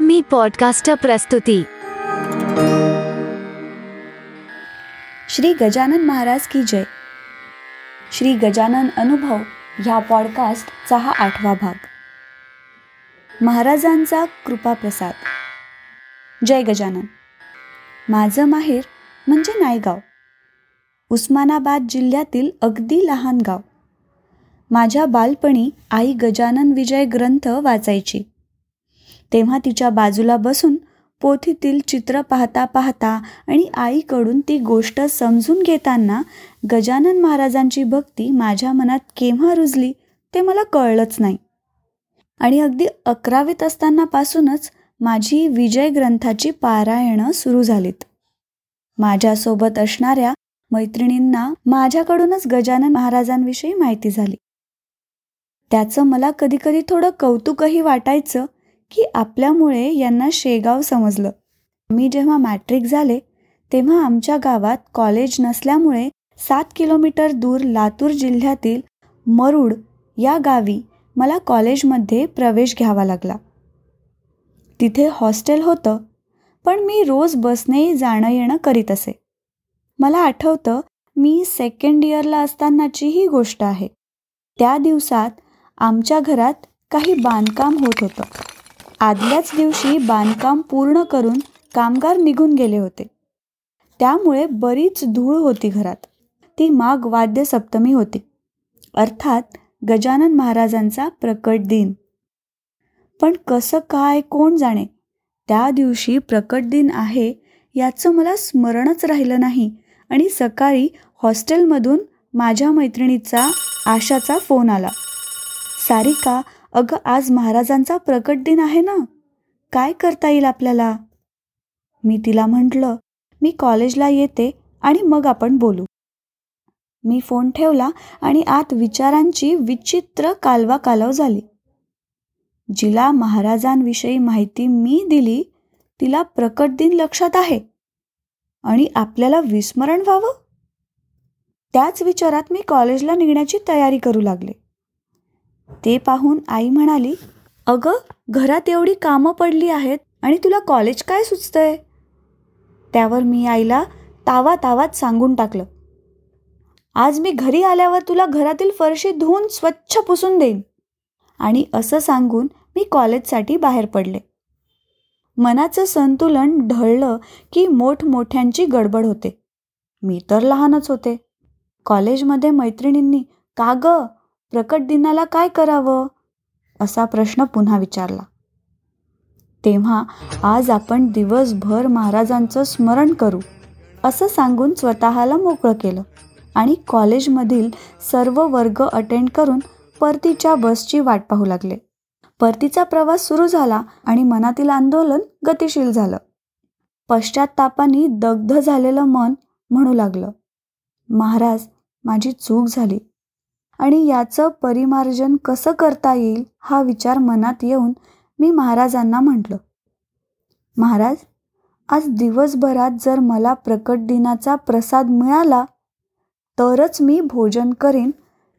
मी podcast प्रस्तुती. श्री गजानन महाराज की जय. श्री गजानन अनुभव ह्या पॉडकास्टचा हा आठवा भाग. महाराजांचा कृपाप्रसाद जय गजानन. माझं माहेर म्हणजे नायगाव. उस्मानाबाद जिल्ह्यातील अगदी लहान गाव. माझ्या बालपणी आई गजानन विजय ग्रंथ वाचायची. तेव्हा तिच्या बाजूला बसून पोथीतील चित्र पाहता पाहता आणि आईकडून ती गोष्ट समजून घेताना गजानन महाराजांची भक्ती माझ्या मनात केव्हा रुजली ते मला कळलंच नाही. आणि अगदी अकरावीत असतानापासूनच माझी विजय ग्रंथाची पारायणं सुरू झालीत. माझ्यासोबत असणाऱ्या मैत्रिणींना माझ्याकडूनच गजानन महाराजांविषयी माहिती झाली. त्याचं मला कधीकधी थोडं कौतुकही वाटायचं की आपल्यामुळे यांना शेगाव समजलं. मी जेव्हा मॅट्रिक झाले तेव्हा आमच्या गावात कॉलेज नसल्यामुळे सात किलोमीटर दूर लातूर जिल्ह्यातील मरुड या गावी मला कॉलेजमध्ये प्रवेश घ्यावा लागला. तिथे हॉस्टेल होतं पण मी रोज बसने जाणं येणं करीत असे. मला आठवतं मी सेकंड इयरला असतानाची ही गोष्ट आहे. त्या दिवसात आमच्या घरात काही बांधकाम होत होतं. आदल्याच दिवशी बांधकाम पूर्ण करून कामगार निघून गेले होते. त्यामुळे बरीच धूळ होती घरात. ती माघ वाद्य सप्तमी होती. अर्थात गजानन महाराजांचा प्रकट दिन. पण कसं काय कोण जाणे? त्या दिवशी प्रकट दिन आहे याचं मला स्मरणच राहिलं नाही आणि सकाळी हॉस्टेलमधून माझ्या मैत्रिणीचा आशाचा फोन आला. सारिका अगं आज महाराजांचा प्रकट दिन आहे ना? काय करता येईल आपल्याला? मी तिला म्हटलं मी कॉलेजला येते आणि मग आपण बोलू. मी फोन ठेवला आणि आत विचारांची विचित्र कालवा कालव झाली. जिला महाराजांविषयी माहिती मी दिली तिला प्रकट दिन लक्षात आहे. आणि आपल्याला विस्मरण व्हावं? त्याच विचारात मी कॉलेजला निघण्याची तयारी करू लागले. ते पाहून आई म्हणाली अगं घरात एवढी कामं पडली आहेत आणि तुला कॉलेज काय सुचतंय? त्यावर मी आईला तावा तावात सांगून टाकलं आज मी घरी आल्यावर तुला घरातील फरशी धुवून स्वच्छ पुसून देईन. आणि असं सांगून मी कॉलेजसाठी बाहेर पडले. मनाचं संतुलन ढळलं की मोठमोठ्यांची गडबड होते. मी तर लहानच होते. कॉलेजमध्ये मैत्रिणींनी का गं प्रकट दिनाला काय करावं? असा प्रश्न पुन्हा विचारला. तेव्हा आज आपण दिवसभर महाराजांचं स्मरण करू असं सांगून स्वतःला मोकळं केलं आणि कॉलेजमधील सर्व वर्ग अटेंड करून परतीच्या बसची वाट पाहू लागले. परतीचा प्रवास सुरू झाला आणि मनातील आंदोलन गतिशील झालं. पश्चातापानी दग्ध झालेलं मन म्हणू लागलं महाराज माझी चूक झाली. आणि याचं परिमार्जन कसं करता येईल हा विचार मनात येऊन मी महाराजांना म्हटलं महाराज आज दिवसभरात जर मला प्रकट दिनाचा प्रसाद मिळाला तरच मी भोजन करेन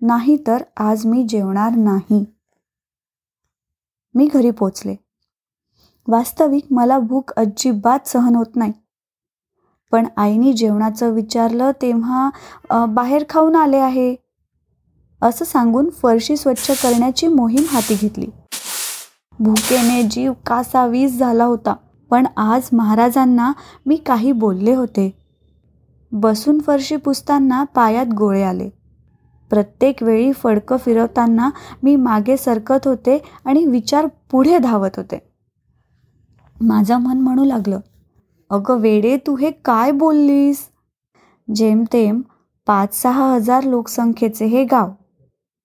नाही तर आज मी जेवणार नाही. मी घरी पोचले. वास्तविक मला भूक अजिबात सहन होत नाही. पण आईने जेवणाचं विचारलं तेव्हा बाहेर खाऊन आले आहे. असं सांगून फरशी स्वच्छ करण्याची मोहीम हाती घेतली. भुकेने जीव कासा वीज झाला होता पण आज महाराजांना मी काही बोलले होते. बसून फरशी पुसताना पायात गोळे आले. प्रत्येक वेळी फडकं फिरवताना मी मागे सरकत होते आणि विचार पुढे धावत होते. माझं मन म्हणू लागलं अगं वेडे तू हे काय बोललीस? जेमतेम पाच सहा हजार लोकसंख्येचे हे गाव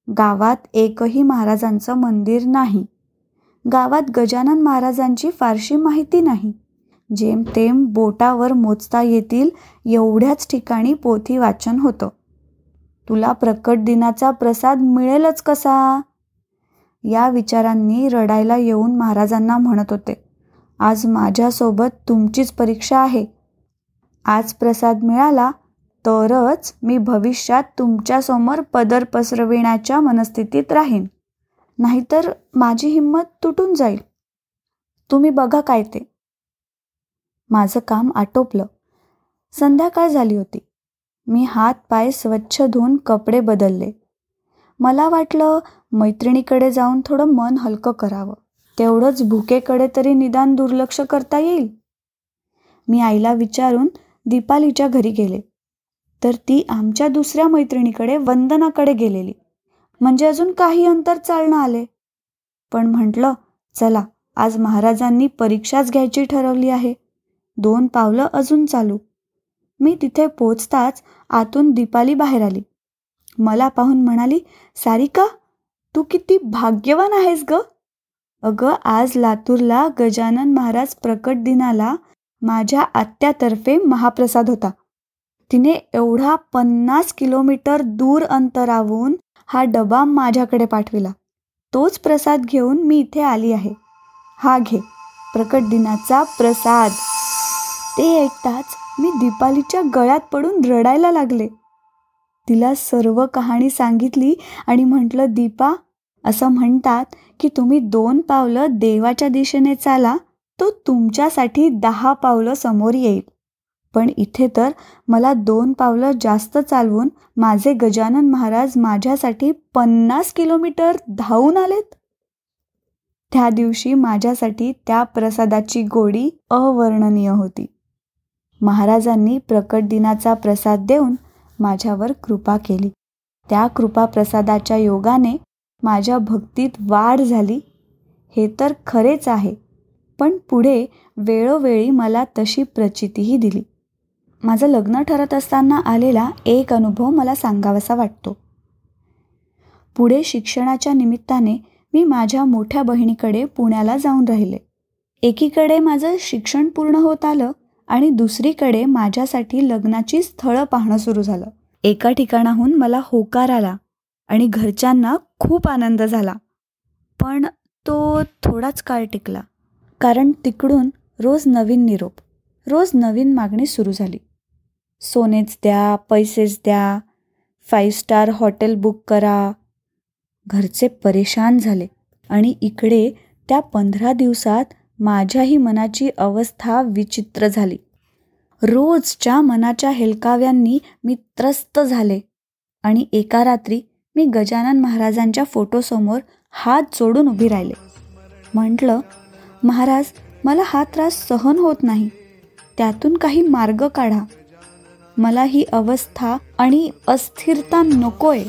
गावात एकही महाराजांचं मंदिर नाही. गावात गजानन महाराजांची फारशी माहिती नाही. जेमतेम बोटावर मोजता येतील एवढ्याच ठिकाणी पोथी वाचन होतं. तुला प्रकट दिनाचा प्रसाद मिळेलच कसा? या विचारांनी रडायला येऊन महाराजांना म्हणत होते आज माझ्यासोबत तुमचीच परीक्षा आहे. आज प्रसाद मिळाला तरच मी भविष्यात तुमच्यासमोर पदर पसरविण्याच्या मनस्थितीत राहीन. नाहीतर माझी हिंमत तुटून जाईल. तुम्ही बघा काय ते. माझं काम आटोपलं. संध्याकाळ झाली होती. मी हात पाय स्वच्छ धुवून कपडे बदलले. मला वाटलं मैत्रिणीकडे जाऊन थोडं मन हलकं करावं. तेवढंच भुकेकडे तरी निदान दुर्लक्ष करता येईल. मी आईला विचारून दीपालीच्या घरी गेले. तर ती आमच्या दुसऱ्या मैत्रिणीकडे वंदनाकडे गेलेली. म्हणजे अजून काही अंतर चालणं आले. पण म्हटलं चला आज महाराजांनी परीक्षाच घ्यायची ठरवली आहे. दोन पावलं अजून चालू. मी तिथे पोचताच आतून दीपाली बाहेर आली. मला पाहून म्हणाली सारिका तू किती भाग्यवान आहेस ग. अगं आज लातूरला गजानन महाराज प्रकट दिनाला माझ्या आत्यातर्फे महाप्रसाद होता. तिने एवढा पन्नास किलोमीटर दूर अंतरावून हा डबा माझ्याकडे पाठविला. तोच प्रसाद घेऊन मी इथे आली आहे. हा घे प्रकट दिनाचा प्रसाद. ते ऐकताच मी दीपालीच्या गळ्यात पडून रडायला लागले. तिला सर्व कहाणी सांगितली आणि म्हटलं दीपा असं म्हणतात की तुम्ही दोन पावलं देवाच्या दिशेने चाला तो तुमच्यासाठी दहा पावलं समोर येईल. पण इथे तर मला दोन पावलं जास्त चालवून माझे गजानन महाराज माझ्यासाठी पन्नास किलोमीटर धावून आलेत. त्या दिवशी माझ्यासाठी त्या प्रसादाची गोडी अवर्णनीय होती. महाराजांनी प्रकट दिनाचा प्रसाद देऊन माझ्यावर कृपा केली. त्या कृपा प्रसादाच्या योगाने माझ्या भक्तीत वाढ झाली. हे तर खरेच आहे पण पुढे वेळोवेळी मला तशी प्रचितीही दिली. माझं लग्न ठरत असताना आलेला एक अनुभव मला सांगावासा वाटतो. पुढे शिक्षणाच्या निमित्ताने मी माझ्या मोठ्या बहिणीकडे पुण्याला जाऊन राहिले. एकीकडे माझं शिक्षण पूर्ण होत आलं आणि दुसरीकडे माझ्यासाठी लग्नाची स्थळं पाहणं सुरू झालं. एका ठिकाणाहून मला होकार आला आणि घरच्यांना खूप आनंद झाला. पण तो थोडाच काळ टिकला. कारण तिकडून रोज नवीन निरोप रोज नवीन मागणी सुरू झाली. सोनेच द्या पैसेच द्या फाईव्ह स्टार हॉटेल बुक करा. घरचे परेशान झाले आणि इकडे त्या पंधरा दिवसात माझ्याही मनाची अवस्था विचित्र झाली. रोजच्या मनाच्या हेलकाव्यांनी मी त्रस्त झाले आणि एका रात्री मी गजानन महाराजांच्या फोटोसमोर हात जोडून उभी राहिले. म्हटलं महाराज मला हा त्रास सहन होत नाही. त्यातून काही मार्ग काढा. मला ही अवस्था आणि अस्थिरता नकोय.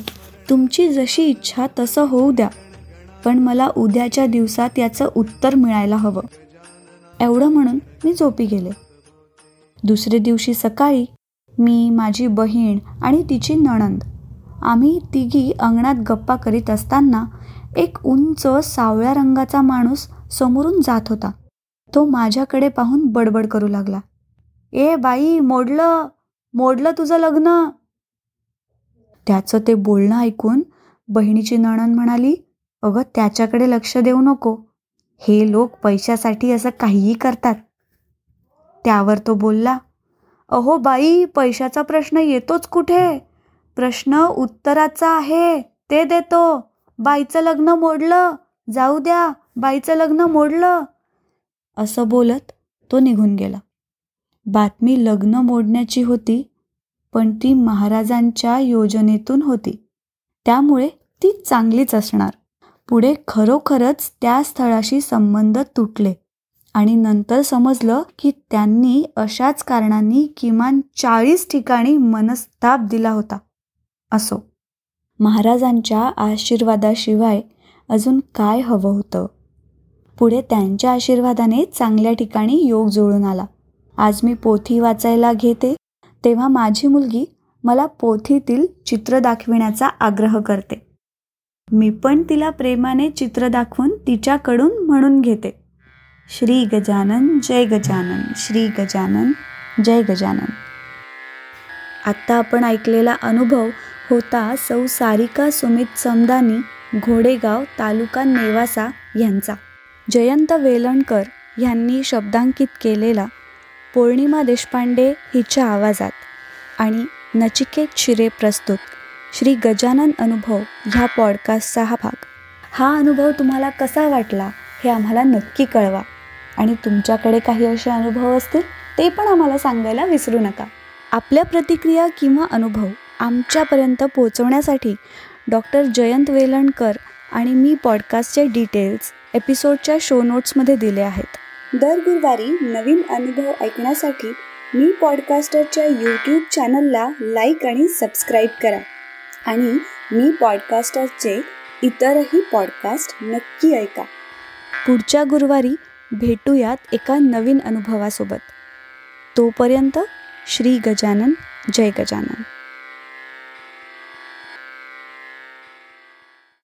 तुमची जशी इच्छा तसं होऊ द्या. पण मला उद्याच्या दिवसात याचं उत्तर मिळायला हवं. एवढं म्हणून मी झोपी गेले. दुसरे दिवशी सकाळी मी माझी बहीण आणि तिची नणंद आम्ही तिघी अंगणात गप्पा करीत असताना एक उंच सावळ्या रंगाचा माणूस समोरून जात होता. तो माझ्याकडे पाहून बडबड करू लागला. ए बाई मोडलं. मोडलं तुझं लग्न? त्याचं ते बोलणं ऐकून बहिणीची नणन म्हणाली अगं त्याच्याकडे लक्ष देऊ नको. हे लोक पैशासाठी असं काहीही करतात. त्यावर तो बोलला अहो बाई पैशाचा प्रश्न येतोच कुठे? प्रश्न उत्तराचा आहे ते देतो. बाईचं लग्न मोडलं जाऊ द्या बाईचं लग्न मोडलं. असं बोलत तो निघून गेला. बातमी लग्न मोडण्याची होती पण ती महाराजांच्या योजनेतून होती. त्यामुळे ती चांगलीच असणार. पुढे खरोखरच त्या स्थळाशी संबंध तुटले आणि नंतर समजलं की त्यांनी अशाच कारणांनी किमान चाळीस ठिकाणी मनस्ताप दिला होता. असो महाराजांच्या आशीर्वादाशिवाय अजून काय हवं होतं? पुढे त्यांच्या आशीर्वादाने चांगल्या ठिकाणी योग जुळून आला. आज मी पोथी वाचायला घेते तेव्हा माझी मुलगी मला पोथीतील चित्र दाखविण्याचा आग्रह करते. मी पण तिला प्रेमाने चित्र दाखवून तिच्याकडून म्हणून घेते. श्री गजानन जय गजानन श्री गजानन जय गजानन. आत्ता आपण ऐकलेला अनुभव होता सौ सारिका सुमित समदानी घोडेगाव तालुका नेवासा यांचा. जयंत वेलणकर यांनी शब्दांकित केलेला पौर्णिमा देशपांडे हिच्या आवाजात आणि नचिकेत शिरे प्रस्तुत श्री गजानन अनुभव ह्या पॉडकास्टचा हा भाग. हा अनुभव तुम्हाला कसा वाटला हे आम्हाला नक्की कळवा आणि तुमच्याकडे काही असे अनुभव असतील ते पण आम्हाला सांगायला विसरू नका. आपल्या प्रतिक्रिया किंवा अनुभव आमच्यापर्यंत पोहोचवण्यासाठी डॉक्टर जयंत वेलणकर आणि मी पॉडकास्टचे डिटेल्स एपिसोडच्या शो नोट्समध्ये दिले आहेत. दर गुरुवारी नवीन अनुभव ऐकण्यासाठी मी पॉडकास्टरच्या यूट्यूब चॅनलला लाईक आणि सबस्क्राईब करा. आणि मी पॉडकास्टरचे इतरही पॉडकास्ट नक्की ऐका. पुढच्या गुरुवारी भेटूयात एका नवीन अनुभवासोबत. तोपर्यंत श्री गजानन जय गजानन.